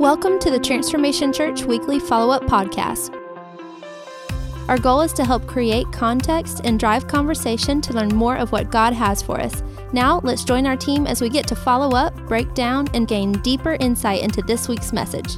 Welcome to the Transformation Church Weekly Follow Up Podcast. Our goal is to help create context and drive conversation to learn more of what God has for us. Now, let's join our team as we get to follow up, break down, and gain deeper insight into this week's message.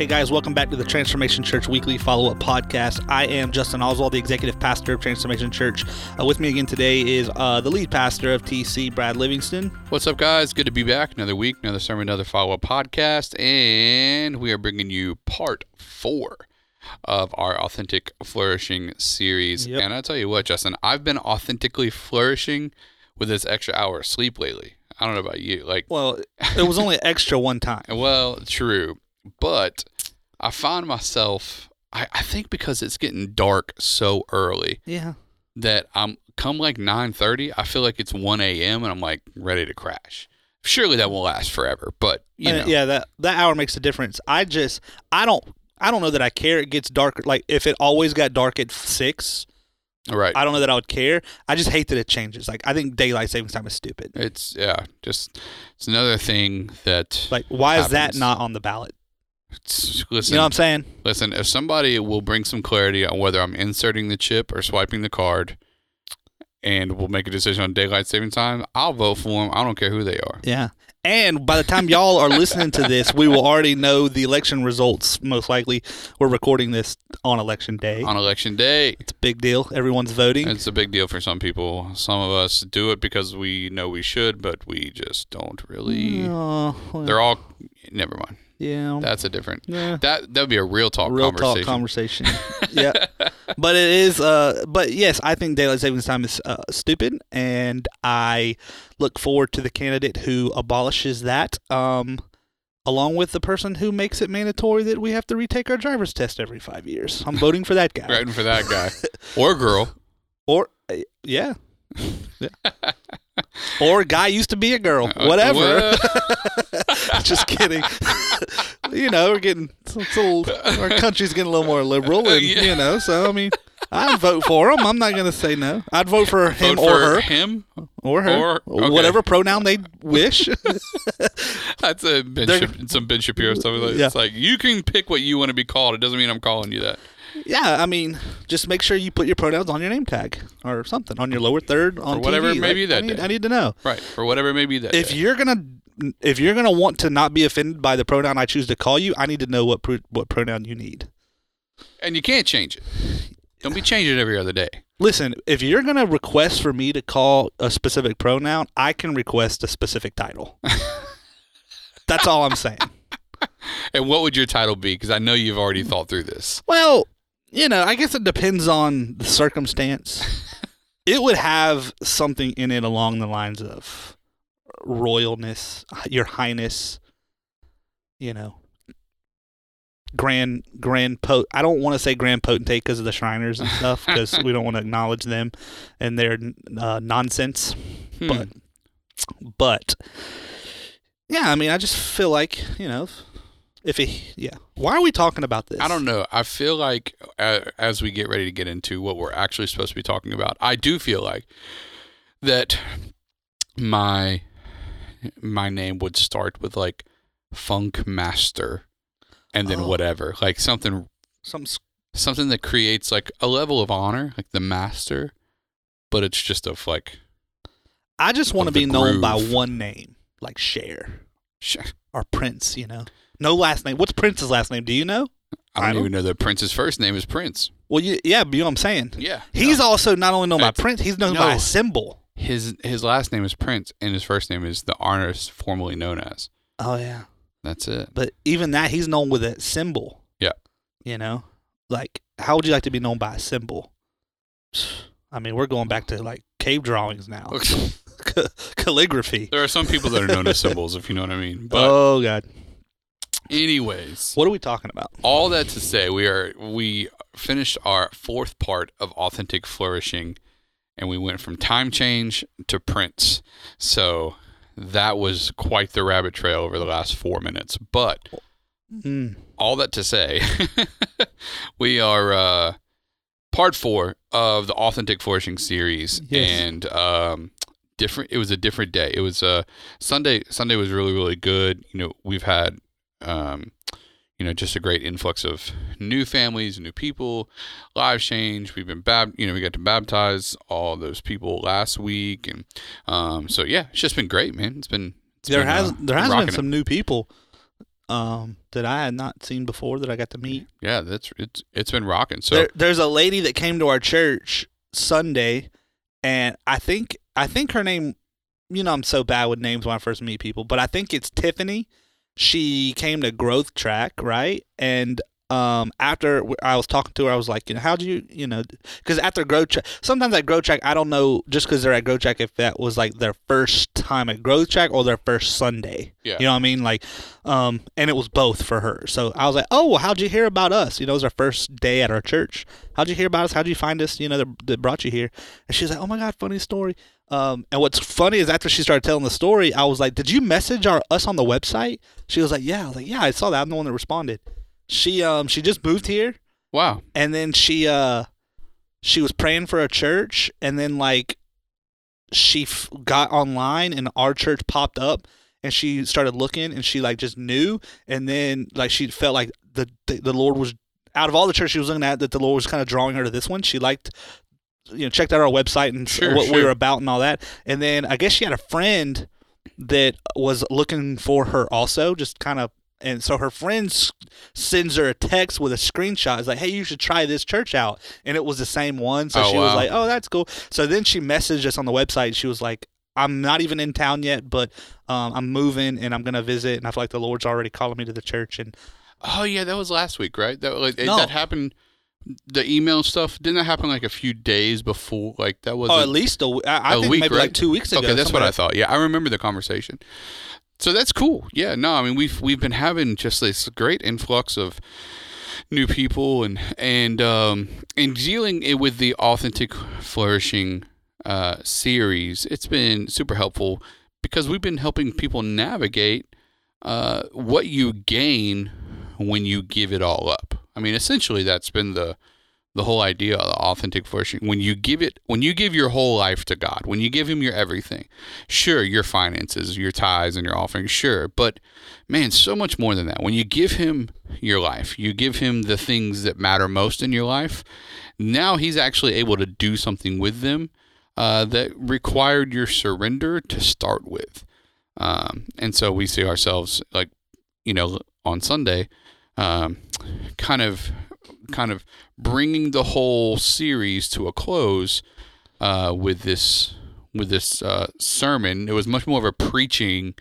Hey guys, welcome back to the Transformation Church Weekly Follow Up Podcast. I am Justin Oswald, the executive pastor of Transformation Church. Uh, with me again today is uh, the lead pastor of TC, Brad Livingston. What's up, guys? Good to be back. Another week, another sermon, another follow up podcast. And we are bringing you part four of our Authentic Flourishing series. Yep. And I tell you what, Justin, I've been authentically flourishing with this extra hour of sleep lately. I don't know about you. Like, Well, it was only extra one time. well, true. But I find myself, I, I think because it's getting dark so early Yeah. that I'm come like 9:30, I feel like it's 1 a.m. and I'm like ready to crash. Surely that won't last forever, but you Uh, know, yeah, that that hour makes a difference. I just I don't I don't know that I care. It gets darker. Like if it always got dark at six, right. I don't know that I would care. I just hate that it changes. Like I think daylight savings time is stupid. It's yeah, just it's another thing that Like why is that not on the ballot? Listen. You know what I'm saying? listen, if somebody will bring some clarity on whether I'm inserting the chip or swiping the card, and we'll make a decision on daylight saving time, I'll vote for them. I don't care who they are. Yeah. And by the time y'all are listening to this, we will already know the election results. Most likely, we're recording this on election day. On election day, It's a big deal. Everyone's voting. it's a big deal for some people. Some of us do it because we know we should, but we just don't really. Oh, well, They're all. Never mind. Yeah. That's a different. yeah. That that would be a real talk Real conversation. talk conversation. yeah. But it is. Uh. But yes, I think daylight savings time is uh, stupid, and I look forward to the candidate who abolishes that. Um. Along with the person who makes it mandatory that we have to retake our driver's test every five years. I'm voting for that guy. Voting for that guy or girl. Or uh, yeah. Yeah. Or guy used to be a girl. Uh, Whatever. Just kidding. you know, we're getting it's a little, our country's getting a little more liberal, and Yeah. you know, so I mean, I'd vote for him. I'm not going to say no. I'd vote for him Vote or for her him. or her, or- okay. whatever pronoun they wish. That's a ben Shap- some Ben Shapiro stuff. Like, Yeah. It's like you can pick what you want to be called. It doesn't mean I'm calling you that. Yeah, I mean, just make sure you put your pronouns on your name tag or something on your lower third on Or whatever TV. it may Like, be that I need, day. I need to know. Right. For whatever it may be that. if day. you're gonna if you're gonna want to not be offended by the pronoun I choose to call you, I need to know what pro- what pronoun you need. and you can't change it. Don't be changing it every other day. Listen, if you're gonna request for me to call a specific pronoun, I can request a specific title. That's all I'm saying. And what would your title be? Because I know you've already thought through this. Well, you know, I guess it depends on the circumstance. it would have something in it along the lines of royalness, your highness, you know, grand grand pot. I don't want to say grand potentate because of the Shriners and stuff because we don't want to acknowledge them and their uh, nonsense. Hmm. But but yeah, I mean, I just feel like you know, if he yeah, why are we talking about this? I don't know. I feel like uh, as we get ready to get into what we're actually supposed to be talking about, I do feel like that my my name would start with like Funk Master, and then Oh. whatever, like something Some something that creates like a level of honor, like the master, but it's just of like I just want to be known by one name, like Cher sh- or Prince. You know, no last name. What's Prince's last name? Do you know? I don't I don't- even know that Prince's first name is Prince. Well, you, yeah, but you know what I'm saying. Yeah, He's no. also not only known by That's- Prince, he's known by no. a symbol. his his last name is Prince, and his first name is the artist formerly known as. Oh yeah, That's it. but even that, he's known with a symbol. Yeah. You know, like how would you like to be known by a symbol? I mean, we're going back to like cave drawings now, calligraphy. There are some people that are known as symbols, if you know what I mean. But oh God, anyways, what are we talking about? all that to say, we are we finished our fourth part of authentic flourishing, and we went from time change to Prince. So that was quite the rabbit trail over the last four minutes. But Mm. all that to say, we are uh, part four of the authentic flourishing series, Yes. and um, different. It was a different day. It was uh, Sunday. Sunday was really really good. You know, we've had um, you know, just a great influx of new families, new people, lives change. We've been bab, you know, we got to baptize all those people last week, and um, so yeah, it's just been great, man. It's been it's there been, has uh, there has been it. some new people um, that I had not seen before that I got to meet. yeah, that's it's it's been rocking. So there, there's a lady that came to our church Sunday, and I think I think her name. You know, I'm so bad with names when I first meet people, but I think it's Tiffany. She came to Growth Track, right? And um, after I was talking to her, I was like, you know, how'd you, you know, because after Growth Track, sometimes at Growth Track, I don't know just because they're at Growth Track if that was like their first time at Growth Track or their first Sunday. Yeah. You know what I mean? Like, um, and it was both for her. So I was like, oh, well, how'd you hear about us? You know, it was our first day at our church. How'd you hear about us? How'd you find us? You know, that, that brought you here. And she's like, oh my God, funny story. Um, and what's funny is after she started telling the story, I was like, did you message our us on the website? She was like, yeah. I was like, yeah, I saw that. I'm the one that responded. She um she just moved here. Wow, and then she uh she was praying for a church. And then like she f- got online and our church popped up and she started looking and she like just knew. And then like she felt like the the, the lord was out of all the churches she was looking at that the lord was kind of drawing her to this one. She liked you know checked out our website and Sure, what we were about and all that. And then i guess she had a friend that was looking for her also just kind of and so her friend sends her a text with a screenshot. It's like, "Hey, you should try this church out," and it was the same one. So Oh, she was like, "Oh, that's cool." So then she messaged us on the website. She was like, "I'm not even in town yet, but um, I'm moving and I'm gonna visit, and I feel like the Lord's already calling me to the church." And oh yeah, that was last week, right? That like, No. that happened. The email stuff didn't that happen like a few days before? Like that was oh, at least a, I, I a think week, maybe right? like two weeks ago. Okay, that's what something I thought. Yeah, I remember the conversation. So that's cool. Yeah, no, I mean we've we've been having just this great influx of new people and and um and dealing it with the authentic flourishing uh series. It's been super helpful because we've been helping people navigate uh what you gain when you give it all up. I mean, essentially that's been the the whole idea of authentic flourishing when you give it when you give your whole life to god when you give him your everything sure your finances your tithes and your offering sure but man so much more than that. When you give him your life you give him the things that matter most in your life now he's actually able to do something with them uh, that required your surrender to start with. Um, and so we see ourselves like you know on sunday um, kind of kind of bringing the whole series to a close uh, with this with this uh, sermon. It was much more of a preaching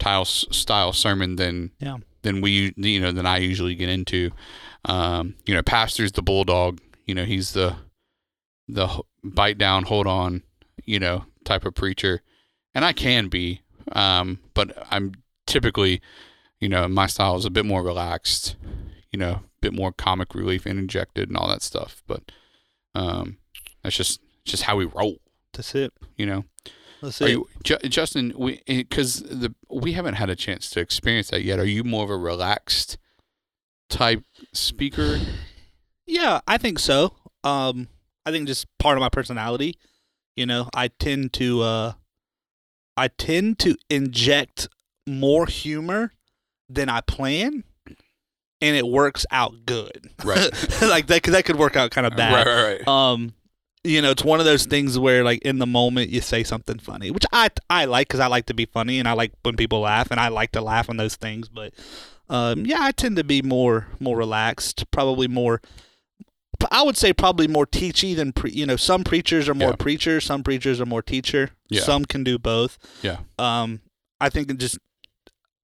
style style sermon than Yeah. than we you know than I usually get into. Um, you know, pastor's the bulldog. You know, he's the the bite down, hold on, you know, type of preacher, and I can be, um, but I'm typically, you know, my style is a bit more relaxed, you know, bit more comic relief and injected and all that stuff. But um, that's just just how we roll, That's it. you know. That's it. you, Ju- Justin? We because the we haven't had a chance to experience that yet. Are you more of a relaxed type speaker? Yeah, I think so. Um, I think just part of my personality. You know, I tend to uh, I tend to inject more humor than I plan, and it works out good. Right. like that, that could work out kind of bad. Right, right, right. Um, you know, it's one of those things where like in the moment you say something funny, which I I like because I like to be funny and I like when people laugh and I like to laugh on those things. But um, yeah, I tend to be more more relaxed, probably more. I would say probably more teachy than pre, you know. Some preachers are more Yeah. preacher, some preachers are more teacher. Yeah. Some can do both. Yeah. Um, I think just.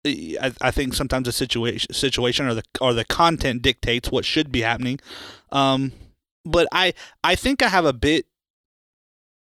I, I think sometimes the situation situation or the or the content dictates what should be happening. Um, but I I think I have a bit.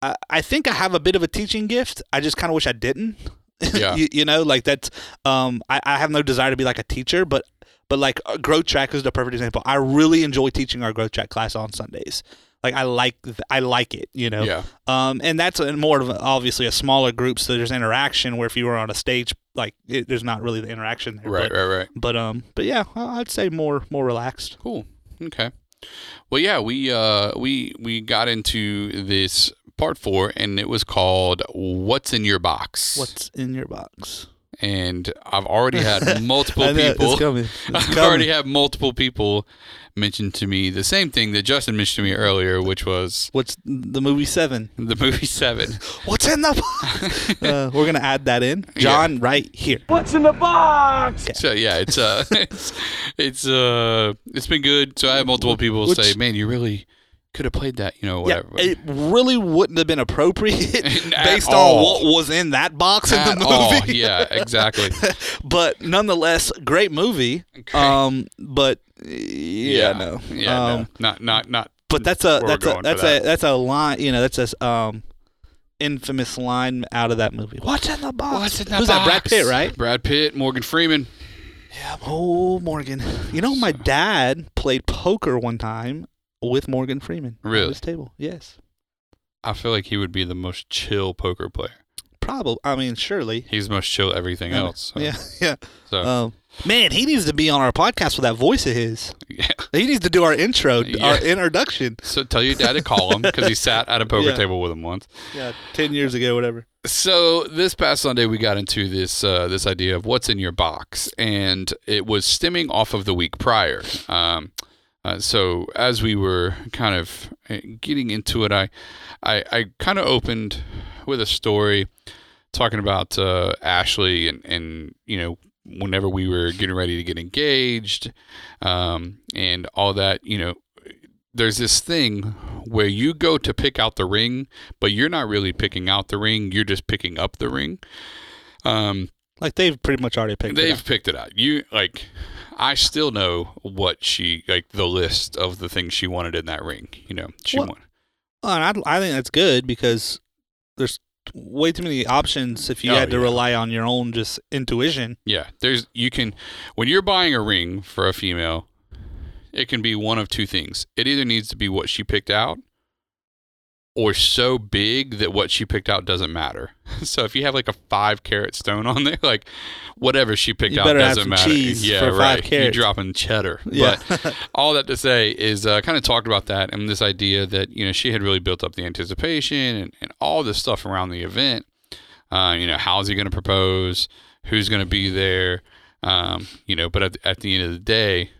I, I think I have a bit of a teaching gift. I just kind of wish I didn't. Yeah. you, you know, like that's. Um, I, I have no desire to be like a teacher, but but like uh, growth track is the perfect example. I really enjoy teaching our growth track class on Sundays. Like I like I like it. You know. Yeah. Um, and that's a, more of a, obviously a smaller group, so there's interaction. Where if you were on a stage, like it, there's not really the interaction there. Right, But, right, right. but um, but yeah, I'd say more more relaxed. Cool. Okay. Well, yeah, we uh we we got into this part four, and it was called "What's in Your Box." What's in your box? and I've already had multiple know, it's people. coming. It's I've already coming. had multiple people mention to me the same thing that Justin mentioned to me earlier, which was What's the movie Seven? the movie Seven. What's in the box? uh, we're gonna add that in. John, right here. What's in the box? Yeah. So yeah, it's uh, it's it's uh, it's been good. So I have multiple people Which- say, "Man, you really could have played that," you know, whatever. Yeah, it really wouldn't have been appropriate At based on what was in that box in At the all. movie. yeah, exactly. but nonetheless, great movie. Okay. Um, but yeah, no. yeah, um, no, not not not. But that's a that's a that's that. a that's a line. You know, that's a um infamous line out of that movie. What's in the box? What's in the Who's that? Brad? Pitt, right? Brad Pitt, Morgan Freeman. Yeah. Oh, Morgan. You know, my dad played poker one time with Morgan Freeman. Really? At this table. Yes. I feel like he would be the most chill poker player. Probably. I mean, surely. He's the most chill everything else. So, Yeah. Yeah. So Um, man, he needs to be on our podcast with that voice of his. yeah. He needs to do our intro, Yeah. our introduction. So tell your dad to call him because he sat at a poker Yeah. table with him once. Yeah, ten years ago, whatever. So this past Sunday, we got into this uh, this idea of what's in your box, and it was stemming off of the week prior. Um, uh, so as we were kind of uh, getting into it, I I, I kind of opened with a story talking about uh, Ashley and and you know whenever we were getting ready to get engaged, um, and all that, you know. There's this thing where you go to pick out the ring, but you're not really picking out the ring. You're just picking up the ring. Um, Like they've pretty much already picked. It out. They've it picked it out. You like, I still know what she like the list of the things she wanted in that ring. You know, she Well- wanted. up. Uh, and I, I think that's good because there's way too many options if you Oh, had to yeah. rely on your own just intuition. Yeah, there's you can when you're buying a ring for a female, it can be one of two things. It either needs to be what she picked out or so big that what she picked out doesn't matter. So if you have like a 5 carat stone on there, like whatever she picked You out doesn't matter. cheese yeah, for right. You're dropping cheddar. Yeah. But all that to say is uh, kind of talked about that and this idea that you know she had really built up the anticipation and, and all this stuff around the event uh, you know how's he going to propose who's going to be there um, you know but at, at the end of the day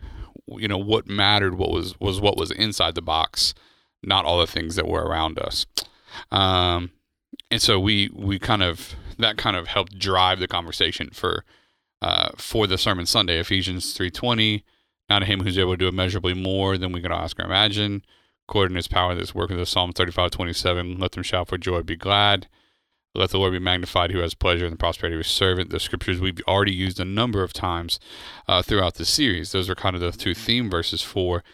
you know what mattered what was was what was inside the box not all the things that were around us um, and so we we kind of that kind of helped drive the conversation for uh, for the sermon Sunday Ephesians three twenty not him who's able to do immeasurably more than we can ask or imagine according to his power that's working the Psalm thirty five twenty seven let them shout for joy be glad let the Lord be magnified who has pleasure in the prosperity of his servant. The scriptures we've already used a number of times uh, throughout the series. Those are kind of the two theme verses for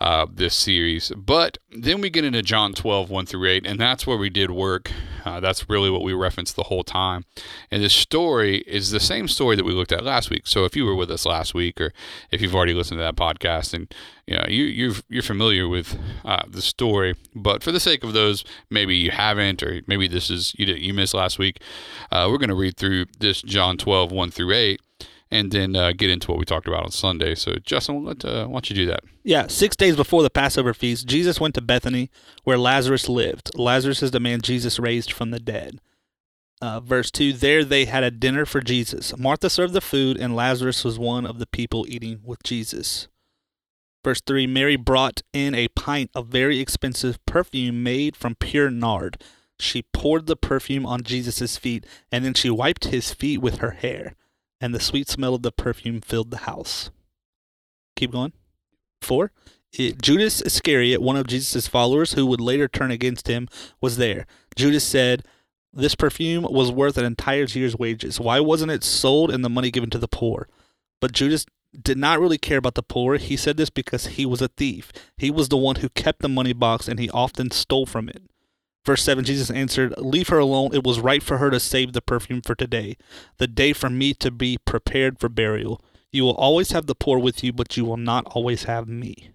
uh, this series. But then we get into John 12, 1 through 8, and that's where we did work. Uh, that's really what we referenced the whole time. And this story is the same story that we looked at last week. So if you were with us last week, or if you've already listened to that podcast, and you know you you're you're familiar with uh, the story, but for the sake of those maybe you haven't, or maybe this is you did you missed last week, uh, we're going to read through this John 12, 1 through 8 and then uh, get into what we talked about on Sunday. So, Justin, let, uh, why don't you do that? Yeah, six days before the Passover feast, Jesus went to Bethany, where Lazarus lived. Lazarus is the man Jesus raised from the dead. Uh, verse 2 There they had a dinner for Jesus. Martha served the food, and Lazarus was one of the people eating with Jesus. Verse 3 Mary brought in a pint of very expensive perfume made from pure nard. She poured the perfume on Jesus' feet, and then she wiped his feet with her hair, and the sweet smell of the perfume filled the house. Keep going. 4. It, Judas Iscariot, one of Jesus' followers who would later turn against him, was there. Judas said, This perfume was worth an entire year's wages. Why wasn't it sold and the money given to the poor? But Judas did not really care about the poor. He said this because he was a thief. He was the one who kept the money box and he often stole from it. Verse 7 Jesus answered, Leave her alone. It was right for her to save the perfume for today, the day for me to be prepared for burial. You will always have the poor with you, but you will not always have me.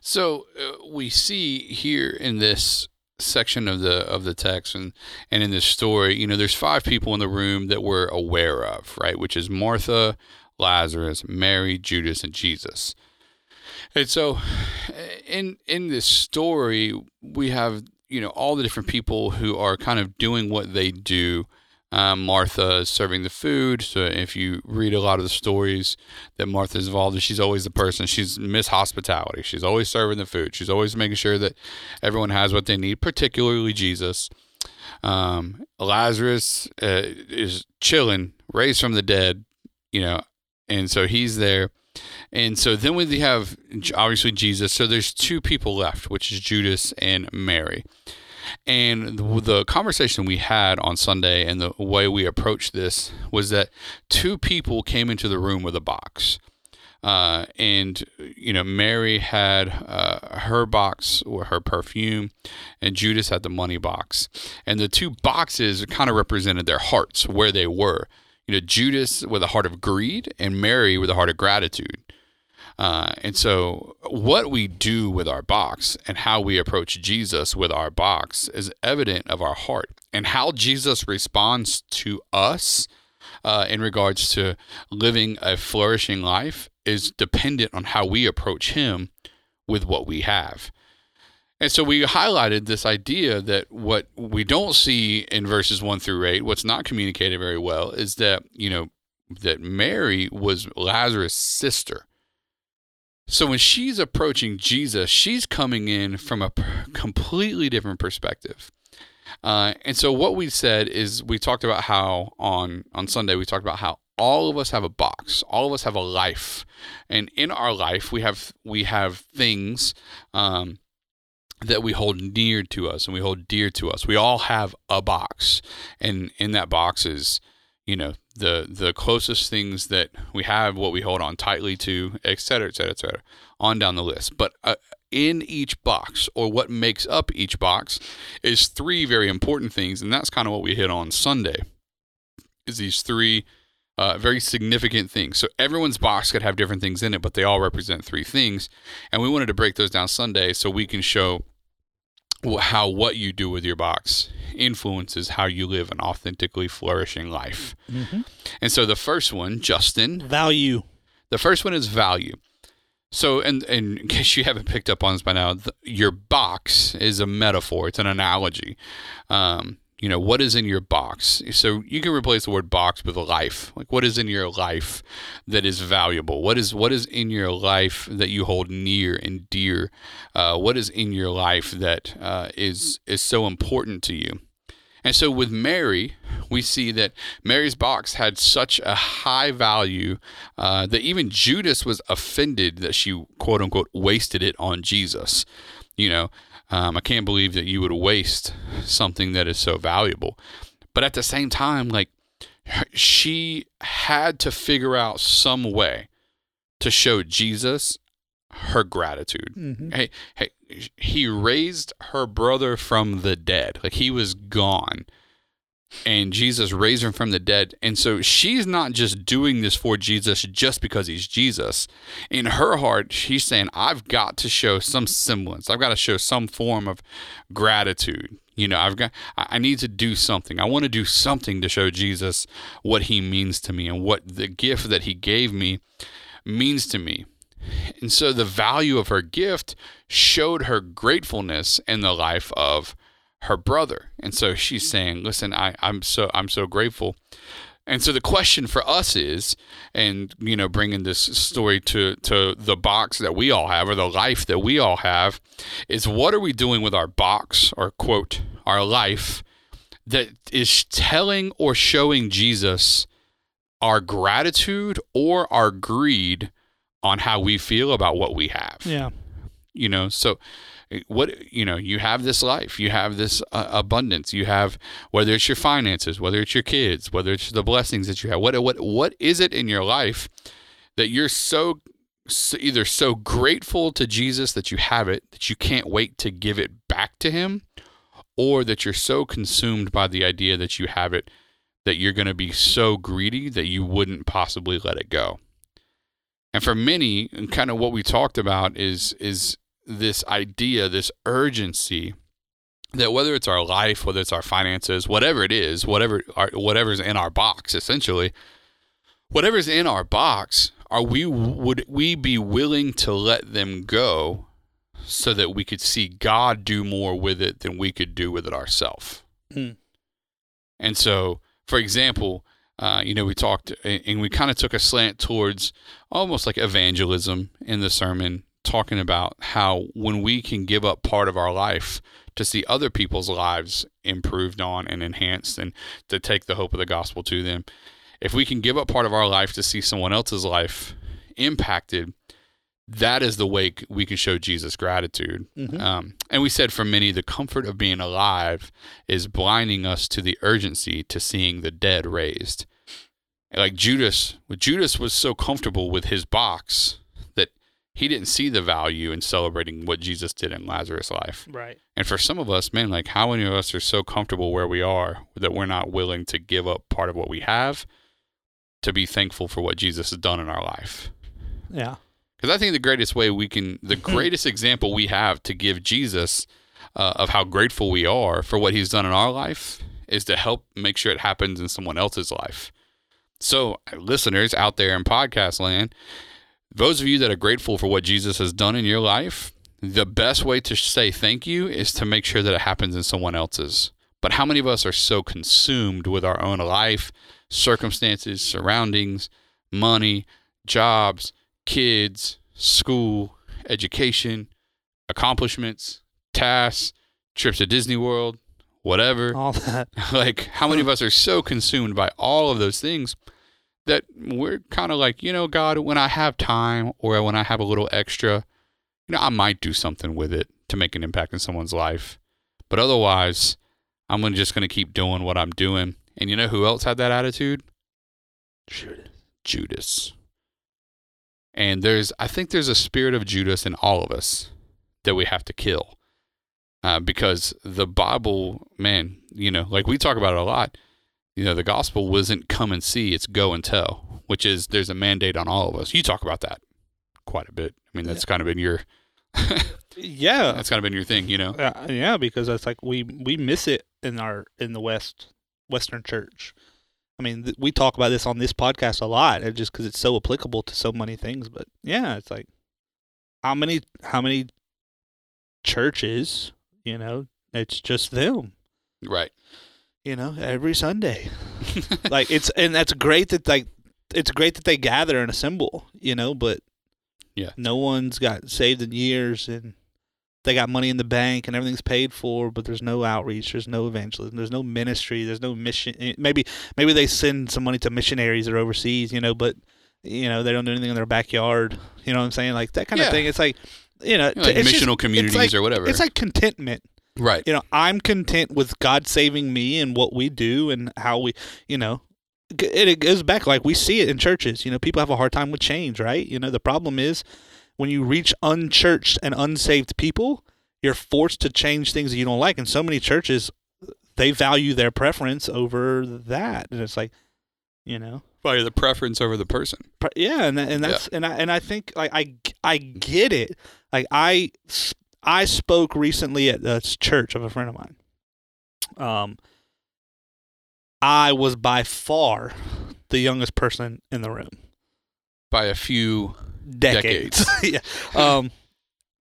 So uh, we see here in this section of the of the text and and in this story, you know, there's five people in the room that we're aware of, right? Which is Martha, Lazarus, Mary, Judas, and Jesus. And so, in in this story, we have you know all the different people who are kind of doing what they do Um, Martha is serving the food. So if you read a lot of the stories that Martha's involved in, she's always the person. She's Miss Hospitality. She's always serving the food. She's always making sure that everyone has what they need, particularly Jesus. Um, Lazarus uh, is chilling, raised from the dead, you know, and so he's there. And so then we have obviously Jesus. So there's two people left, which is Judas and Mary. And the, conversation we had on Sunday and the way we approached this was that two people came into the room with a box. Uh, and you know Mary had uh, her box or her perfume, and Judas had the money box, and the two boxes kind of represented their hearts where they were. You know, Judas with a heart of greed, and Mary with a heart of gratitude. Uh, and so, what we do with our box and how we approach Jesus with our box is evident of our heart, and how Jesus responds to us uh, in regards to living a flourishing life is dependent on how we approach Him with what we have. And so we highlighted this idea that what we don't see in verses 1 through 8, what's not communicated very well, is that, you know, that Mary was Lazarus' sister. So when she's approaching Jesus, she's coming in from a completely different perspective. Uh, and so what we said is we talked about how on on Sunday we talked about how all of us have a box all of us have a life and in our life we have we have things um, that we hold near to us and we hold dear to us we all have a box and in that box is you know the the closest things that we have what we hold on tightly to et cetera et cetera et cetera on down the list but uh, in each box or what makes up each box is three very important things and that's kind of what we hit on sunday is these three uh, very significant things. So everyone's box could have different things in it, but they all represent three things. And we wanted to break those down Sunday so we can show how what you do with your box influences how you live an authentically flourishing life. Mm-hmm. And so the first one, Justin, value. The first one is value. So, and, and in case you haven't picked up on this by now, the, your box is a metaphor. It's an analogy. Um, you know what is in your box? So you can replace the word box with a life. Like what is in your life that is valuable? What is what is in your life that you hold near and dear? Uh, what is in your life that uh, is is so important to you? And so with mary we see that mary's box had such a high value uh, that even judas was offended that she quote unquote wasted it on jesus. You know um, I can't believe that you would waste something that is so valuable. But at the same time, like she had to figure out some way to show Jesus her gratitude. Mm-hmm. Hey, hey, he raised her brother from the dead. Like he was gone and Jesus raised him from the dead. And so she's not just doing this for Jesus just because he's Jesus. In her heart, she's saying, I've got to show some semblance. I've got to show some form of gratitude. You know, I've got I need to do something. I want to do something to show Jesus what he means to me and what the gift that he gave me means to me. And so the value of her gift showed her gratefulness in the life of her brother. And so she's mm-hmm. saying, "Listen, I, I'm so I'm so grateful." And so the question for us is, and you know, bringing this story to to the box that we all have, or the life that we all have, is what are we doing with our box, or quote, our life, that is telling or showing Jesus our gratitude or our greed on how we feel about what we have. Yeah. You know, so what you know you have this life you have this uh, abundance you have whether it's your finances whether it's your kids whether it's the blessings that you have what what what is it in your life that you're so, so either so grateful to Jesus that you have it that you can't wait to give it back to him? Or that you're so consumed by the idea that you have it that you're going to be so greedy that you wouldn't possibly let it go? And for many kind of what we talked about is is this idea, this urgency that whether it's our life, whether it's our finances, whatever it is, whatever our, whatever's in our box, essentially, whatever's in our box, are we would we be willing to let them go so that we could see God do more with it than we could do with it ourselves? Hmm. And so for example, uh, you know, we talked and we kind of took a slant towards almost like evangelism in the sermon, talking about how when we can give up part of our life to see other people's lives improved on and enhanced and to take the hope of the gospel to them, if we can give up part of our life to see someone else's life impacted, that is the way we can show Jesus gratitude. Mhm. Um, and we said for many, the comfort of being alive is blinding us to the urgency to seeing the dead raised. Like Judas, Judas was so comfortable with his box he didn't see the value in celebrating what Jesus did in Lazarus' life. Right. And for some of us, man, like how many of us are so comfortable where we are that we're not willing to give up part of what we have to be thankful for what Jesus has done in our life? Yeah. Because I think the greatest way we can, the greatest example we have to give Jesus uh, of how grateful we are for what he's done in our life is to help make sure it happens in someone else's life. So, listeners out there in podcast land, those of you that are grateful for what Jesus has done in your life, the best way to say thank you is to make sure that it happens in someone else's. But how many of us are so consumed with our own life, circumstances, surroundings, money, jobs, kids, school, education, accomplishments, tasks, trips to Disney World, whatever. All that. like, how many of us are so consumed by all of those things that we're kind of like, you know, God, when I have time or when I have a little extra, you know, I might do something with it to make an impact in someone's life. But otherwise, I'm just going to keep doing what I'm doing. And you know who else had that attitude? Judas. Judas. And there's, I think there's a spirit of Judas in all of us that we have to kill. Uh, because the Bible, man, you know, like we talk about it a lot, you know, the gospel wasn't come and see, it's go and tell, which is there's a mandate on all of us. You talk about that quite a bit. I mean, that's kind of been your, Yeah. that's kind of been your thing, you know? Uh, yeah, because it's like we we miss it in our in the West Western Church. I mean, th- we talk about this on this podcast a lot, just because it's so applicable to so many things. But yeah, it's like how many how many churches, you know, it's just them, Right. You know, every Sunday. like it's and that's great that like it's great that they gather and assemble, you know, but Yeah. no one's got saved in years and they got money in the bank and everything's paid for, but there's no outreach, there's no evangelism, there's no ministry, there's no mission. eh, Maybe maybe they send some money to missionaries that are overseas, you know, but you know they don't do anything in their backyard. You know what I'm saying? Like that kind Yeah. of thing. It's like you know, You know, like it's just- missional it's communities like- or whatever. It's like contentment right. you know i'm content with god saving me and what we do and how we you know it, it goes back like we see it in churches you know people have a hard time with change right? You know the problem is when you reach unchurched and unsaved people you're forced to change things that you don't like. And so many churches they value their preference over that. And it's like you know? By the preference over the person. Yeah and and that's and I and I think like I I get it. Like I I spoke recently at the church of a friend of mine. Um I was by far the youngest person in the room. By a few decades, yeah. Um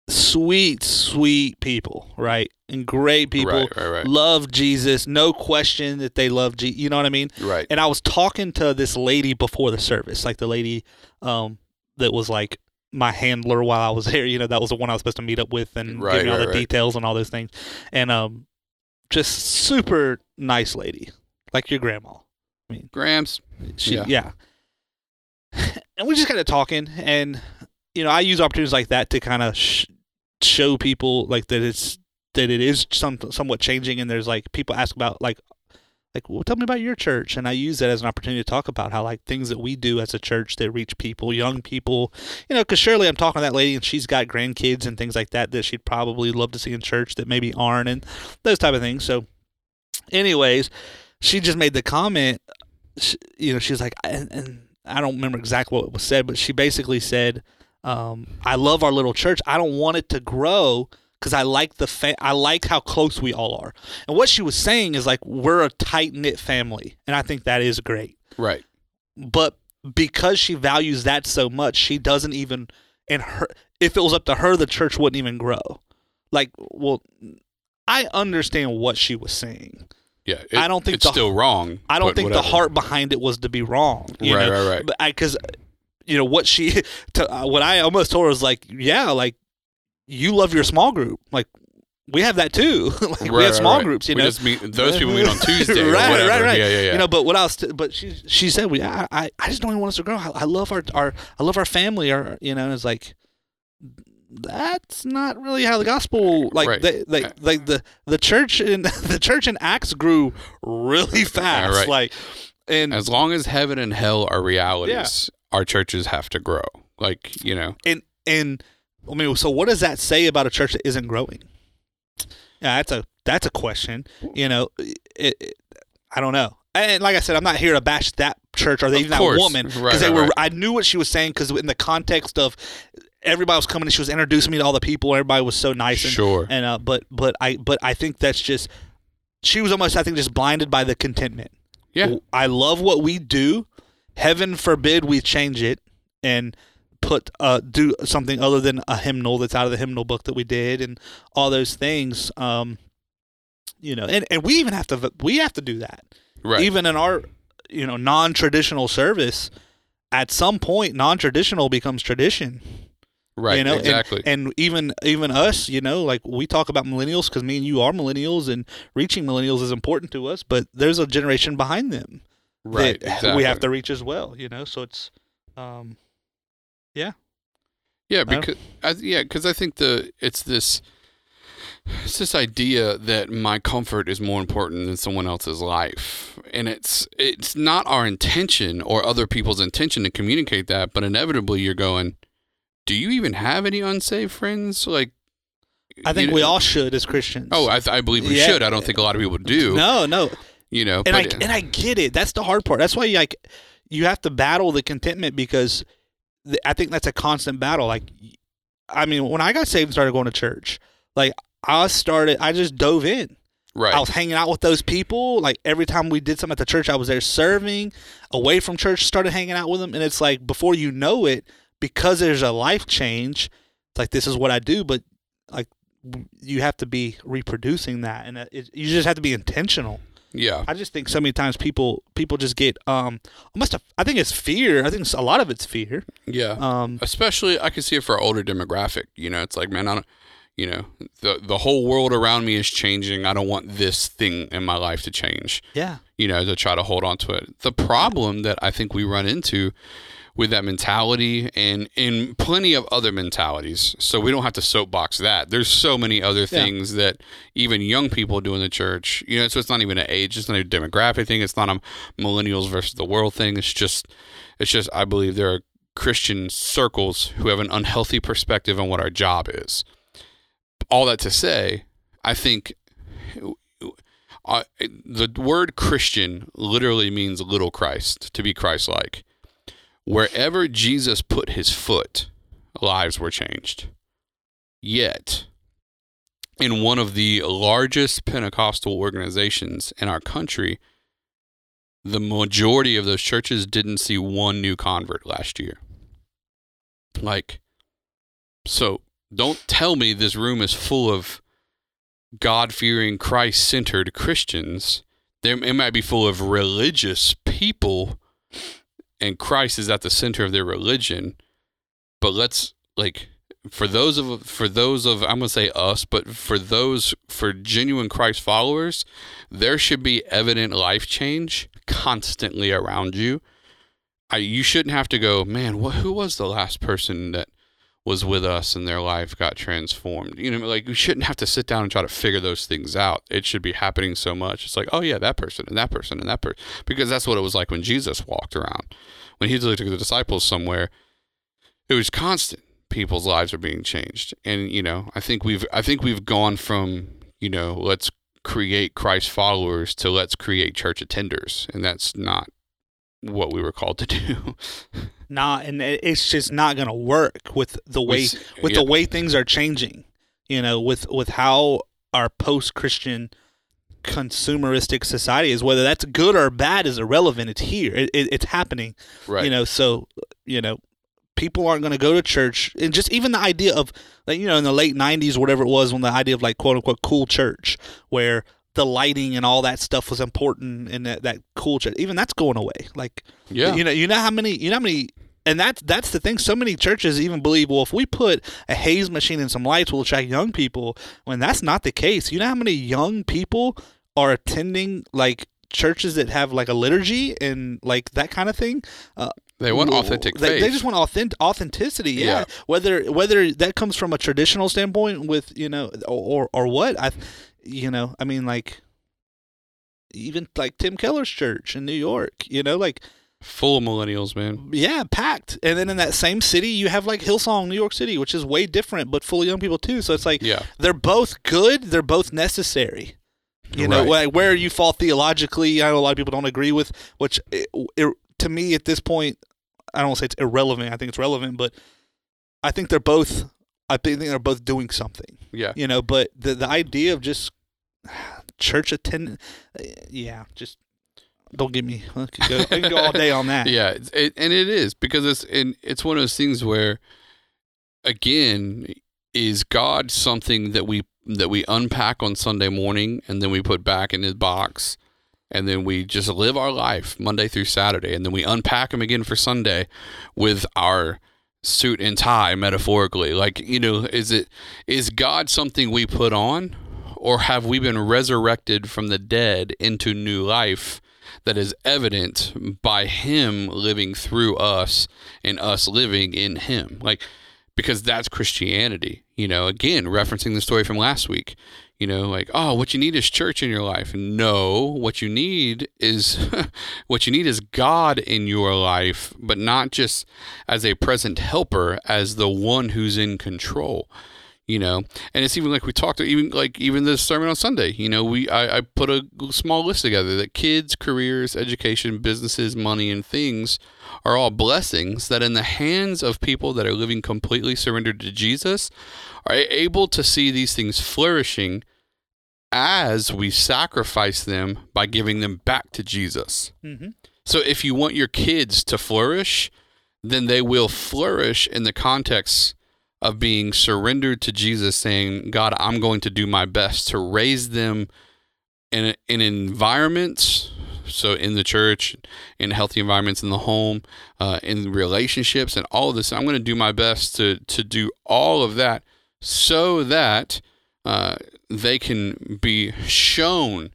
sweet sweet people right? And great people. Right, right, right. love Jesus. No question that they love Jesus you know what I mean? Right. and I was talking to this lady before the service, like the lady um, that was like my handler while I was there. You know, that was the one I was supposed to meet up with and Right, give me all right, the right. details and all those things. And um, just super nice lady, like your grandma. I mean, Grams. She, Yeah. yeah. And we just kind of talking, and you know, I use opportunities like that to kind of sh- show people like that it's that it is some somewhat changing, and there's like people ask about like like well tell me about your church. And i use that as an opportunity to talk about how like things that we do as a church that reach people young people you know because surely i'm talking to that lady and she's got grandkids and things like that that she'd probably love to see in church that maybe aren't and those type of things. So anyways she just made the comment you know she's like and, and i don't remember exactly what was said but she basically said um, i love our little church. I don't want it to grow because i like the fa- i like how close we all are and what she was saying is like we're a tight knit family, and I think that is great. Right. But because she values that so much, she doesn't even and her if it was up to her, the church wouldn't even grow. Like, well, I understand what she was saying. Yeah, it- I don't think it's the- still wrong. I don't think whatever. the heart behind it was to be wrong. You Right, know? right, right. But because you know what she, to, uh, what I almost told her was like, yeah, like you love your small group, like we have that too. like we have small right. groups, you we know. just meet those people meet on Tuesday. or right, right, right. Yeah, yeah, yeah. You know, but what else? But she she said we I, I I just don't even want us to grow. I, I love our our I love our family. Our you know, and it's like that's not really how the gospel like Right. they, like uh, like the the church in the church in Acts grew really fast. right. Like and as long as heaven and hell are realities, our churches have to grow. Like you know, and and I mean, so what does that say about a church that isn't growing? Yeah, that's a that's a question. You know, it, it, I don't know. And like I said, I'm not here to bash that church or even that woman Right, because they right, were. right. I knew what she was saying because in the context of everybody was coming and she was introducing me to all the people. Everybody was so nice and sure. and uh, but but I but I think that's just she was almost I think just blinded by the contentment. Yeah. I love what we do. Heaven forbid we change it and put uh do something other than a hymnal that's out of the hymnal book that we did and all those things. Um, you know, and and we even have to we have to do that Right. even in our you know non-traditional service. At some point, non-traditional becomes tradition right. you know, and- exactly. and, even even us, you know, like we talk about millennials because me and you are millennials, and reaching millennials is important to us. But there's a generation behind them right. that Exactly. we have to reach as well, you know. So it's, um, Yeah, don't- because I, yeah, because I think the it's this it's this idea that my comfort is more important than someone else's life, and it's it's not our intention or other people's intention to communicate that, but inevitably you're going, do you even have any unsaved friends? Like, I think you we all should as Christians. Oh, I, th- I believe we Yeah. should. I don't think a lot of people do. no, no, You know, and I and I get it. That's the hard part. That's why like you have to battle the contentment because I think that's a constant battle. Like, I mean, when I got saved and started going to church, like I started, I just dove in. right. I was hanging out with those people. Like every time we did something at the church, I was there serving. Away from church, started hanging out with them, and it's like before you know it, because there's a life change. It's like this is what I do, but like you have to be reproducing that, and it, it- you just have to be intentional. Yeah. I just think so many times people people just get um almost a, I think it's fear. I think it's, a lot of it's fear. Yeah. Um, especially I can see it for our older demographic. You know, it's like, man, I don't, you know, the the whole world around me is changing. I don't want this thing in my life to change. yeah, You know, to try to hold on to it. The problem that I think we run into with that mentality and in plenty of other mentalities. So we don't have to soapbox that. There's so many other Yeah. things that even young people do in the church. You know, so it's not even an age, it's not a demographic thing. It's not a millennials versus the world thing. It's just, it's just. I believe there are Christian circles who have an unhealthy perspective on what our job is. All that to say, I think uh, the word Christian literally means little Christ, to be Christ like. Wherever Jesus put his foot, lives were changed. Yet, in one of the largest Pentecostal organizations in our country, the majority of those churches didn't see one new convert last year. Like, so don't tell me this room is full of God fearing, Christ centered Christians. It might be full of religious people, and Christ is at the center of their religion. But let's like for those of for those of I'm gonna say us, but for those for genuine Christ followers, there should be evident life change constantly around you. I you shouldn't have to go, man. What who was the last person that was with us and their life got transformed? You know, like we shouldn't have to sit down and try to figure those things out. It should be happening so much. It's like, oh yeah, that person and that person and that person, because that's what it was like when Jesus walked around. When he took the disciples somewhere, it was constant. People's lives are being changed, and you know, I think we've I think we've gone from you know let's create Christ followers to let's create church attenders, and that's not what we were called to do. nah, and it's just not gonna work with the way s- with yeah, the way things are changing. You know, with with how our post Christian consumeristic society is, whether that's good or bad is irrelevant. It's here. It, it, it's happening. right, You know, so you know, people aren't going to go to church, and just even the idea of like you know in the late '90s, whatever it was, when the idea of like quote unquote cool church, where the lighting and all that stuff was important and that, that cool church. Even that's going away. Like, Yeah. you know, you know how many, you know how many, and that's that's the thing. So many churches even believe, well, if we put a haze machine and some lights, we'll attract young people. When that's not the case. You know how many young people are attending like churches that have like a liturgy and like that kind of thing. Uh, They want authentic they, faith. They just want authentic authenticity. Yeah. Yeah. Whether whether that comes from a traditional standpoint with you know or or what I, you know I mean like. Even like Tim Keller's church in New York, you know, like Full of millennials, man. yeah, packed. And then in that same city, you have like Hillsong, New York City, which is way different, but full of young people too. So it's like Yeah. they're both good, they're both necessary. You know, Right. like where you fall theologically, I know a lot of people don't agree with, which it, it, to me at this point, I don't want to say it's irrelevant. I think it's relevant, but I think they're both. I think they're both doing something. Yeah. You know, but the the idea of just church attendance, uh, yeah, just don't get me. I can go, I can go all day on that. Yeah, it, and it is because it's and it's one of those things where, again, is God something that we that we unpack on Sunday morning and then we put back in His box, and then we just live our life Monday through Saturday, and then we unpack Him again for Sunday with our suit and tie metaphorically like you know is it is god something we put on or have we been resurrected from the dead into new life that is evident by him living through us and us living in him? Like because that's christianity you know again referencing the story from last week you know like oh what you need is church in your life. No what you need is what you need is god in your life but not just as a present helper as the one who's in control you know and it's even like we talked even like even this sermon on sunday you know we I, I put a small list together that kids careers education businesses money and things are all blessings that in the hands of people that are living completely surrendered to jesus are able to see these things flourishing as we sacrifice them by giving them back to jesus Mm-hmm. so if you want your kids to flourish, then they will flourish in the context of being surrendered to Jesus, saying, God, I'm going to do my best to raise them in, in environments, so in the church, in healthy environments, in the home, uh, in relationships, and all of this. I'm going to do my best to, to do all of that so that uh, they can be shown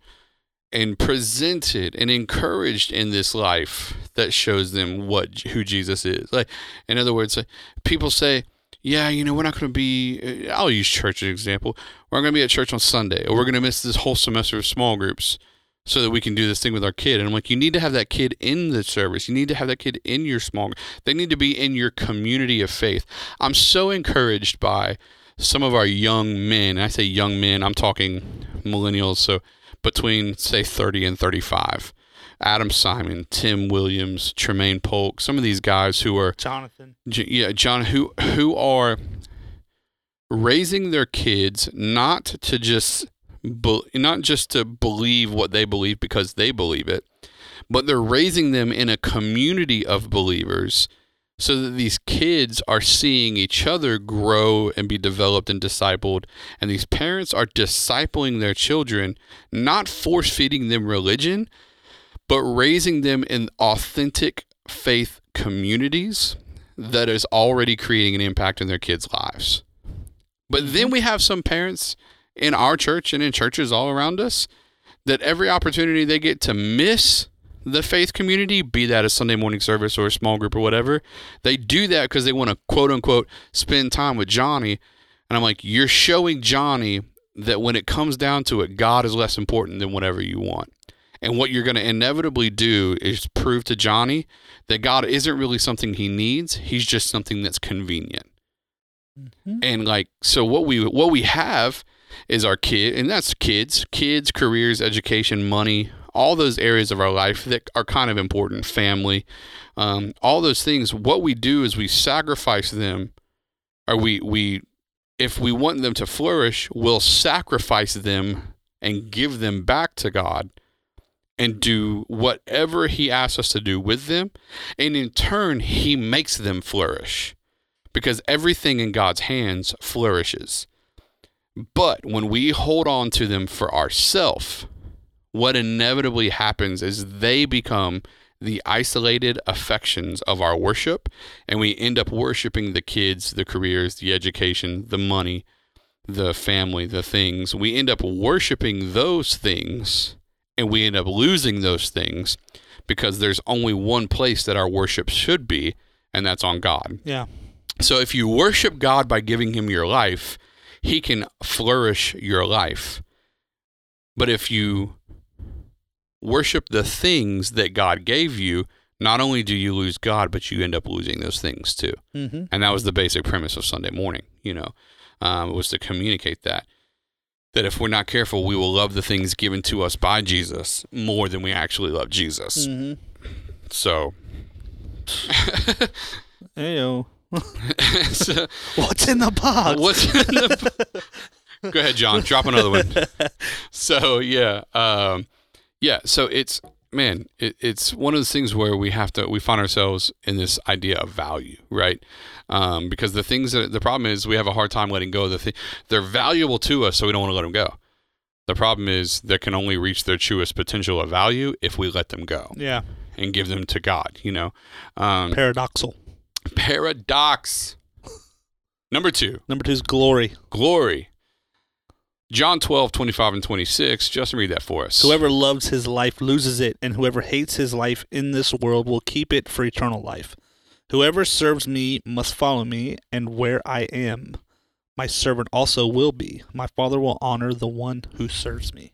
and presented and encouraged in this life that shows them what who Jesus is. Like, in other words, people say, "Yeah, you know, we're not going to be." uh, I'll use church as an example. We're going to be at church on Sunday, or we're going to miss this whole semester of small groups so that we can do this thing with our kid. And I'm like, you need to have that kid in the service. You need to have that kid in your small. group. They need to be in your community of faith. I'm so encouraged by some of our young men. And I say young men. I'm talking millennials. So between say 30 and 35. Adam Simon, Tim Williams, Tremaine Polk, some of these guys who are Jonathan. Yeah, John, who who are raising their kids not to just be, not just to believe what they believe because they believe it, but they're raising them in a community of believers so that these kids are seeing each other grow and be developed and discipled and these parents are discipling their children not force feeding them religion but raising them in authentic faith communities that is already creating an impact in their kids' lives. But then we have some parents in our church and in churches all around us that every opportunity they get to miss the faith community, be that a Sunday morning service or a small group or whatever, they do that because they want to quote unquote spend time with Johnny. And I'm like, you're showing Johnny that when it comes down to it, God is less important than whatever you want. And what you're going to inevitably do is prove to Johnny that God isn't really something he needs. He's just something that's convenient. Mm-hmm. And like so what we what we have is our kid and that's kids, kids, careers, education, money, all those areas of our life that are kind of important, family, um, all those things. What we do is we sacrifice them or we we if we want them to flourish, we'll sacrifice them and give them back to God and do whatever he asks us to do with them. And in turn, he makes them flourish because everything in God's hands flourishes. But when we hold on to them for ourselves, what inevitably happens is they become the isolated affections of our worship, and we end up worshiping the kids, the careers, the education, the money, the family, the things. We end up worshiping those things, and we end up losing those things because there's only one place that our worship should be, and that's on God. Yeah. So if you worship God by giving him your life, he can flourish your life. But if you worship the things that God gave you, not only do you lose God, but you end up losing those things too. Mm-hmm. And that was the basic premise of Sunday morning, you know, um, was to communicate that. That if we're not careful, we will love the things given to us by Jesus more than we actually love Jesus. Mm-hmm. So, Heyo. so What's in the box? What's in the Go ahead, John. Drop another one. So yeah, um, yeah. So it's man, it, it's one of those things where we have to we find ourselves in this idea of value, right? Um, because the things that the problem is we have a hard time letting go of the thing. They're valuable to us, so we don't want to let them go. The problem is they can only reach their truest potential of value if we let them go Yeah. and give them to God. You know, um, Paradoxal. paradox. Number two. Number two is glory. glory. John 12, 25 and 26. Justin, read that for us. Whoever loves his life loses it, and whoever hates his life in this world will keep it for eternal life. Whoever serves me must follow me, and where I am, my servant also will be. My Father will honor the one who serves me.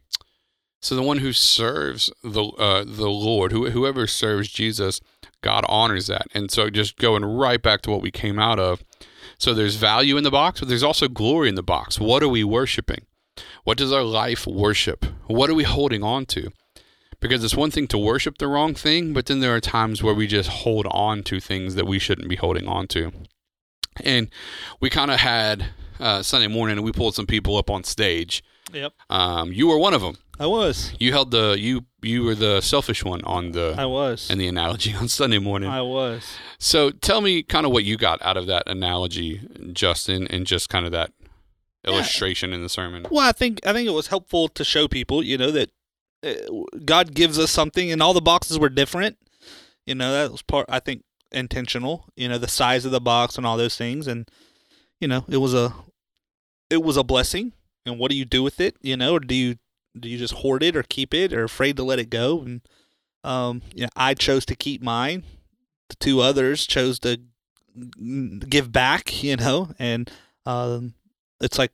So the one who serves the uh, the Lord, who, whoever serves Jesus, God honors that. And so just going right back to what we came out of. So there's value in the box, but there's also glory in the box. What are we worshiping? What does our life worship? What are we holding on to? Because it's one thing to worship the wrong thing, but then there are times where we just hold on to things that we shouldn't be holding on to. And we kind of had uh, Sunday morning, and we pulled some people up on stage. Yep. Um, you were one of them. I was. You held the you you were the selfish one on the I was. And the analogy on Sunday morning. I was. So tell me kind of what you got out of that analogy, Justin, and just kind of that illustration in the sermon. Well, I think I think it was helpful to show people, you know, that uh, God gives us something, and all the boxes were different. You know, that was part. I think intentional. You know, the size of the box and all those things, and you know, it was a it was a blessing. And what do you do with it? You know, or do you do you just hoard it or keep it or afraid to let it go? And um, you know, I chose to keep mine. The two others chose to mm, give back. You know, and um, it's like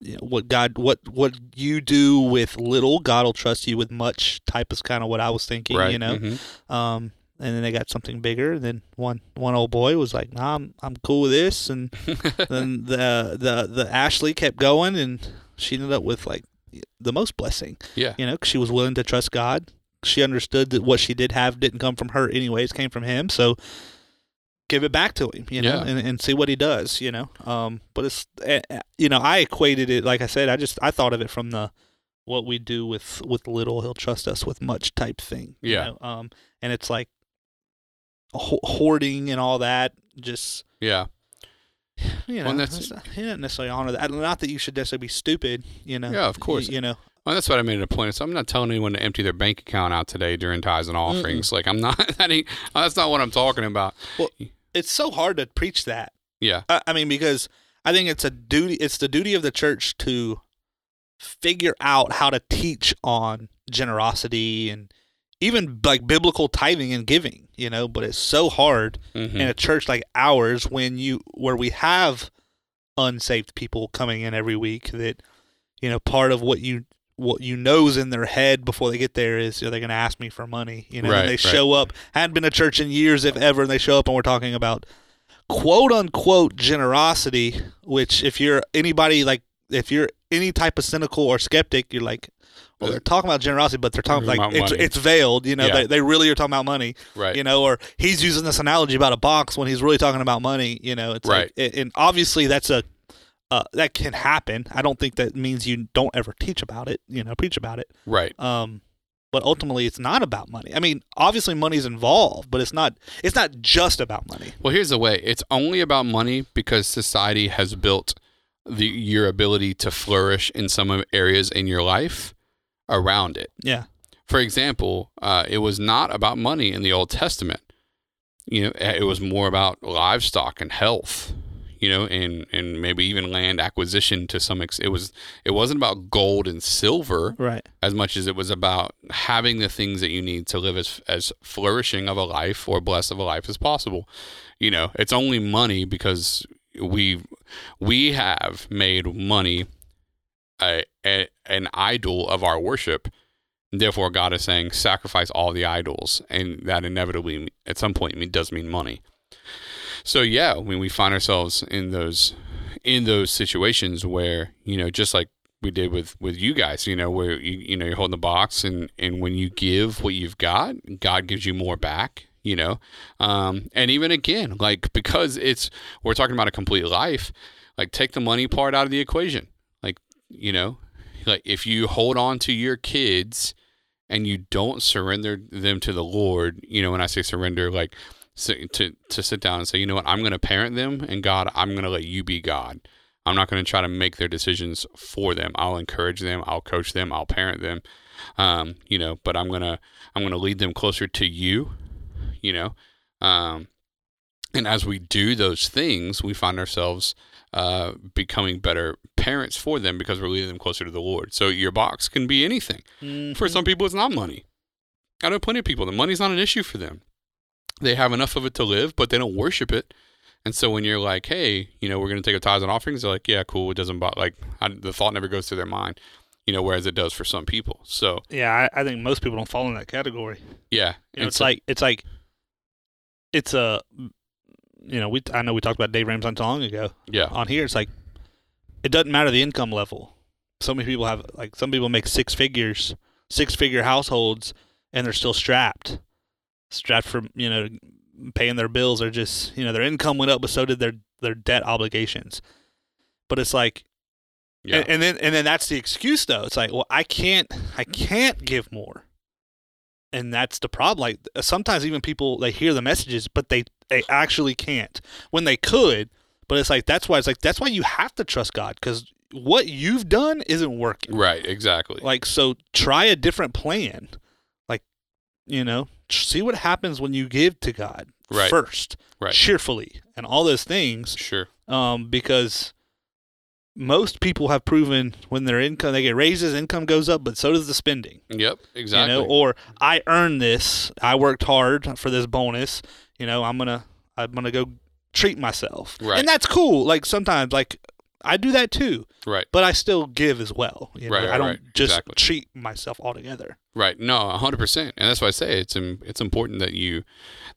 you know, what God what what you do with little, God will trust you with much. Type is kind of what I was thinking. right. You know, Mhm. um, and then they got something bigger. Then one one old boy was like, "Nah, I'm I'm cool with this." And then the the the Ashley kept going, and she ended up with like the most blessing. yeah. You know, 'cause she was willing to trust God. She understood that what she did have didn't come from her anyways, came from Him. So give it back to Him, you know, Yeah. and, and see what He does, you know. Um, but it's eh, eh, you know, I equated it like I said. I just I thought of it from the what we do with with little, He'll trust us with much type thing. you Yeah. know? Um, and it's like hoarding and all that. Just Yeah. you know, Well, that's- he didn't necessarily honor that. Not that you should necessarily be stupid, you know. Yeah, of course. You, you know, Well, that's what I made it a point. So I'm not telling anyone to empty their bank account out today during tithes and offerings. Like I'm not. That ain't, that's not what I'm talking about. It's so hard to preach that. Yeah. I, I mean, because I think it's a duty. It's the duty of the church to figure out how to teach on generosity and even like biblical tithing and giving. You know, but it's so hard Mhm. in a church like ours when you where we have unsaved people coming in every week that you know part of what you what you know's in their head before they get there is are they going to ask me for money you know Right, and they right. show up hadn't been to church in years if ever and they show up and we're talking about quote unquote generosity which if you're anybody like if you're any type of cynical or skeptic you're like well they're talking about generosity but they're talking like it's, it's veiled you know Yeah. they, they really are talking about money Right. you know, or he's using this analogy about a box when he's really talking about money. You know, it's Right. Like, and obviously that's a uh, that can happen. I don't think that means you don't ever teach about it. You know, preach about it. right. Um, but ultimately, it's not about money. I mean, obviously, money's involved, but it's not. It's not just about money. Well, here's the way. It's only about money because society has built the your ability to flourish in some areas in your life around it. Yeah. For example, uh, it was not about money in the Old Testament. You know, it was more about livestock and health. You know, and and maybe even land acquisition to some extent. It was it wasn't about gold and silver Right. as much as it was about having the things that you need to live as as flourishing of a life or blessed of a life as possible. You know, it's only money because we we have made money a, a an idol of our worship. Therefore, God is saying sacrifice all the idols, and that inevitably at some point does mean money. So yeah, when we find ourselves in those in those situations where you know, just like we did with with you guys you know where you you know you're holding the box and and when you give what you've got god gives you more back you know? Um and even again like because it's we're talking about a complete life like take the money part out of the equation. Like you know like if you hold on to your kids and you don't surrender them to the lord you know when i say surrender like to to sit down and say you know what i'm going to parent them and god i'm going to let you be god I'm not going to try to make their decisions for them. I'll encourage them. I'll coach them. I'll parent them. Um, you know, but I'm gonna I'm gonna lead them closer to you. You know, um, and as we do those things, we find ourselves uh, becoming better parents for them because we're leading them closer to the Lord. So your box can be anything. For some people, it's not money. I know plenty of people. The money's not an issue for them. They have enough of it to live, but they don't worship it. And so when you're like, hey, you know, we're going to take a tithes and offerings, they're like, yeah, cool. It doesn't bother. Like I, the thought never goes through their mind, you know, whereas it does for some people. So Yeah, I, I think most people don't fall in that category. yeah, You know, it's so- like it's like it's a you know we I know we talked about Dave Ramsey not long ago yeah, on here. It's like it doesn't matter the income level. So many people have like some people make six figures, six figure households, and they're still strapped, strapped for you know paying their bills or just you know their income went up, but so did their their debt obligations. But it's like yeah, and, and then and then that's the excuse though. It's like, well, I can't I can't give more. And that's the problem. Like uh, sometimes even people they hear the messages, but they they actually can't when they could. But it's like that's why it's like that's why you have to trust God because what you've done isn't working. right, exactly. Like so, try a different plan. You know, see what happens when you give to God Right. first, Right. cheerfully, and all those things Sure. um, because most people have proven when their income they get raises, income goes up, but so does the spending. Yep. Exactly. You know, or I earned this, I worked hard for this bonus. You know, I'm gonna I'm gonna go treat myself, Right. and that's cool. Like sometimes, like I do that too, right. but I still give as well. You know? Right, right, I don't right. just Exactly. treat myself altogether. Right. No, hundred percent. And that's why I say it's it's important that you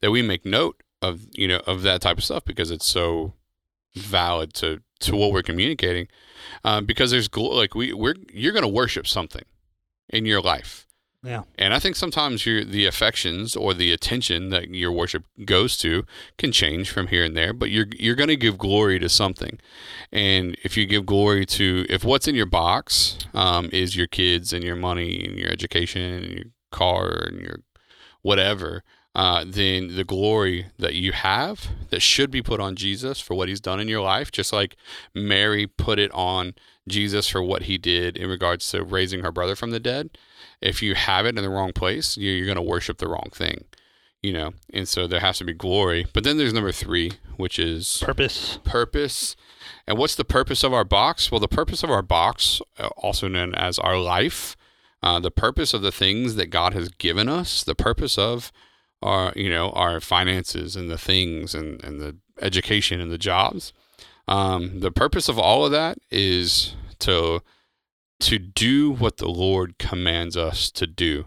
that we make note of you know of that type of stuff because it's so valid to to what we're communicating. Um, because there's gl- like we we're you're gonna worship something in your life. Yeah. And I think sometimes your the affections or the attention that your worship goes to can change from here and there, but you're you're going to give glory to something. And if you give glory to if what's in your box um, is your kids and your money and your education and your car and your whatever, uh, then the glory that you have that should be put on Jesus for what he's done in your life, just like Mary put it on Jesus for what he did in regards to raising her brother from the dead. If you have it in the wrong place, you- you're going to worship the wrong thing, you know. And so there has to be glory. But then there's number three, which is Purpose. purpose. And what's the purpose of our box? Well, the purpose of our box, uh, also known as our life, uh, the purpose of the things that God has given us, the purpose of our, you know, our finances and the things and, and the education and the jobs. Um, the purpose of all of that is to to do what the Lord commands us to do.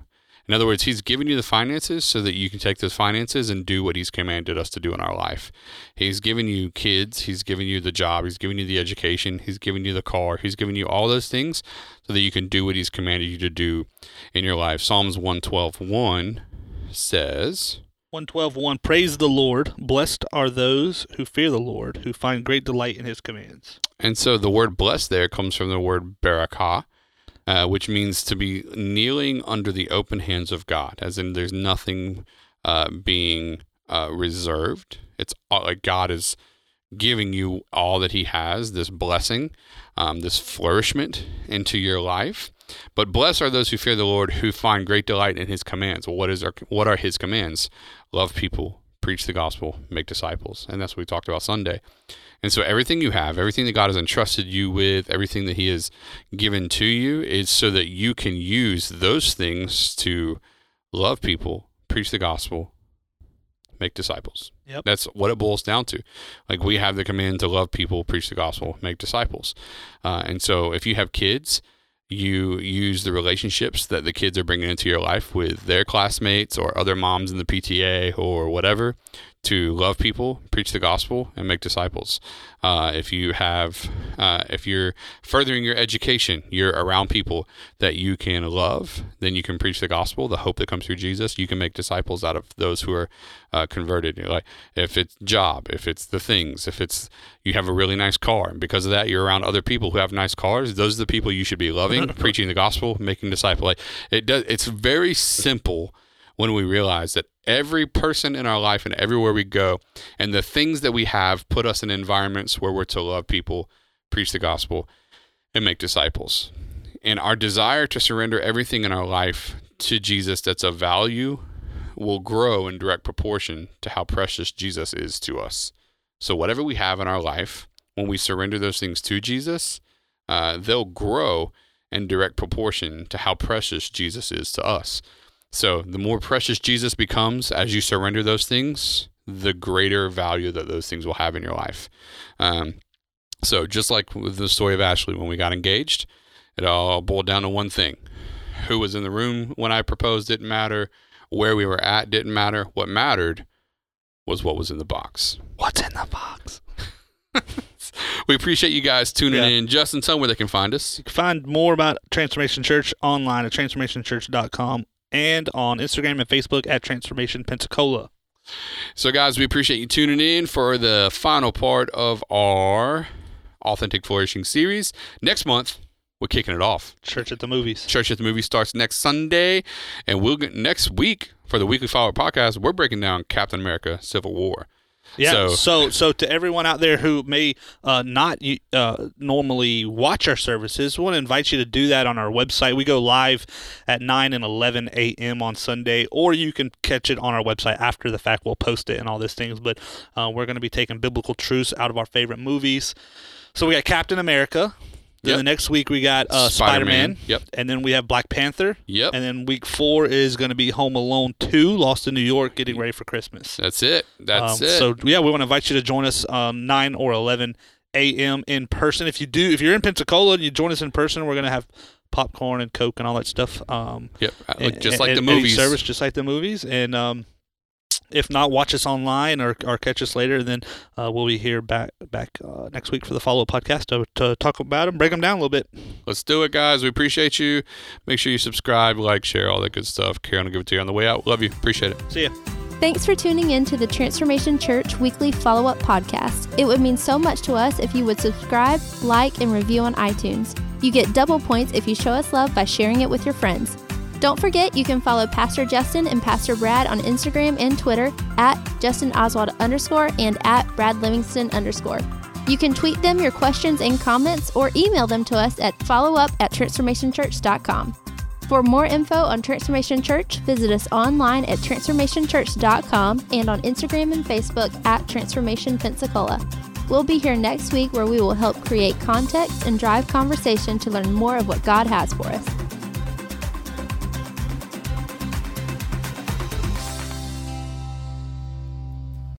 In other words, He's given you the finances so that you can take those finances and do what He's commanded us to do in our life. He's given you kids, He's given you the job, He's given you the education, He's given you the car, He's given you all those things so that you can do what He's commanded you to do in your life. Psalms 112 1 says, 112.1 Praise the Lord. Blessed are those who fear the Lord, who find great delight in his commands. And so the word blessed there comes from the word barakah, uh, which means to be kneeling under the open hands of God, as in there's nothing uh, being uh, reserved. It's all, like God is giving you all that He has, this blessing, um, this flourishment into your life. But blessed are those who fear the Lord, who find great delight in His commands. Well, what is our what are His commands? Love people, preach the gospel, make disciples, and that's what we talked about Sunday. And so everything you have, everything that God has entrusted you with, everything that He has given to you, is so that you can use those things to love people, preach the gospel, make disciples. Yep. That's what it boils down to. Like we have the command to love people, preach the gospel, make disciples. Uh, and so if you have kids, you use the relationships that the kids are bringing into your life with their classmates or other moms in the PTA or whatever to love people, preach the gospel, and make disciples. Uh, if you have, uh, if you're furthering your education, you're around people that you can love, then you can preach the gospel, the hope that comes through Jesus. You can make disciples out of those who are uh, converted. You're like if it's job, if it's the things, if it's you have a really nice car, and because of that, you're around other people who have nice cars. Those are the people you should be loving, preaching the gospel, making disciples. Like it does. It's very simple when we realize that every person in our life and everywhere we go and the things that we have put us in environments where we're to love people, preach the gospel, and make disciples. And our desire to surrender everything in our life to Jesus that's of value will grow in direct proportion to how precious Jesus is to us. So, whatever we have in our life, when we surrender those things to Jesus, uh, they'll grow in direct proportion to how precious Jesus is to us. So the more precious Jesus becomes as you surrender those things, the greater value that those things will have in your life. Um, so just like with the story of Ashley, when we got engaged, it all boiled down to one thing: who was in the room when I proposed didn't matter, where we were at didn't matter. What mattered was what was in the box. What's in the box? We appreciate you guys tuning Yeah. in. Justin, tell them where they can find us. You can find more about Transformation Church online at transformationchurch.com and on Instagram and Facebook at Transformation Pensacola. So, guys, we appreciate you tuning in for the final part of our Authentic Flourishing series. Next month, we're kicking it off. Church at the movies. Church at the Movie starts next Sunday, and we'll get next week for the Weekly Follow podcast. We're breaking down Captain America: Civil War. Yeah. So- So, so, to everyone out there who may uh, not uh, normally watch our services, we want to invite you to do that on our website. We go live at 9 and 11 a.m. on Sunday, or you can catch it on our website after the fact. We'll post it and all these things. But uh, we're going to be taking biblical truths out of our favorite movies. So we got Captain America. Then Yep. the next week we got uh, Spider Man. Yep. And then we have Black Panther. Yep. And then week four is going to be Home Alone 2, Lost in New York, getting ready for Christmas. That's it. That's Um, it. So yeah, we want to invite you to join us um, nine or eleven a.m. in person. If you do, if you're in Pensacola and you join us in person, we're gonna have popcorn and coke and all that stuff. Um, yep. Just and- like the and each movies. service, just like the movies. And um, if not, watch us online or, or catch us later. And Then uh, we'll be here back back uh, next week for the follow up podcast to, to talk about them, break them down a little bit. Let's do it, guys. We appreciate you. Make sure you subscribe, like, share, all that good stuff. Karen will give it to you on the way out. Love you. Appreciate it. See ya. Thanks for tuning in to the Transformation Church weekly follow up podcast. It would mean so much to us if you would subscribe, like, and review on iTunes. You get double points if you show us love by sharing it with your friends. Don't forget, you can follow Pastor Justin and Pastor Brad on Instagram and Twitter at Justin Oswald underscore and at Brad Livingston underscore. You can tweet them your questions and comments or email them to us at followup at transformationchurch.com. For more info on Transformation Church, visit us online at transformationchurch.com and on Instagram and Facebook at Transformation Pensacola. We'll be here next week where we will help create context and drive conversation to learn more of what God has for us.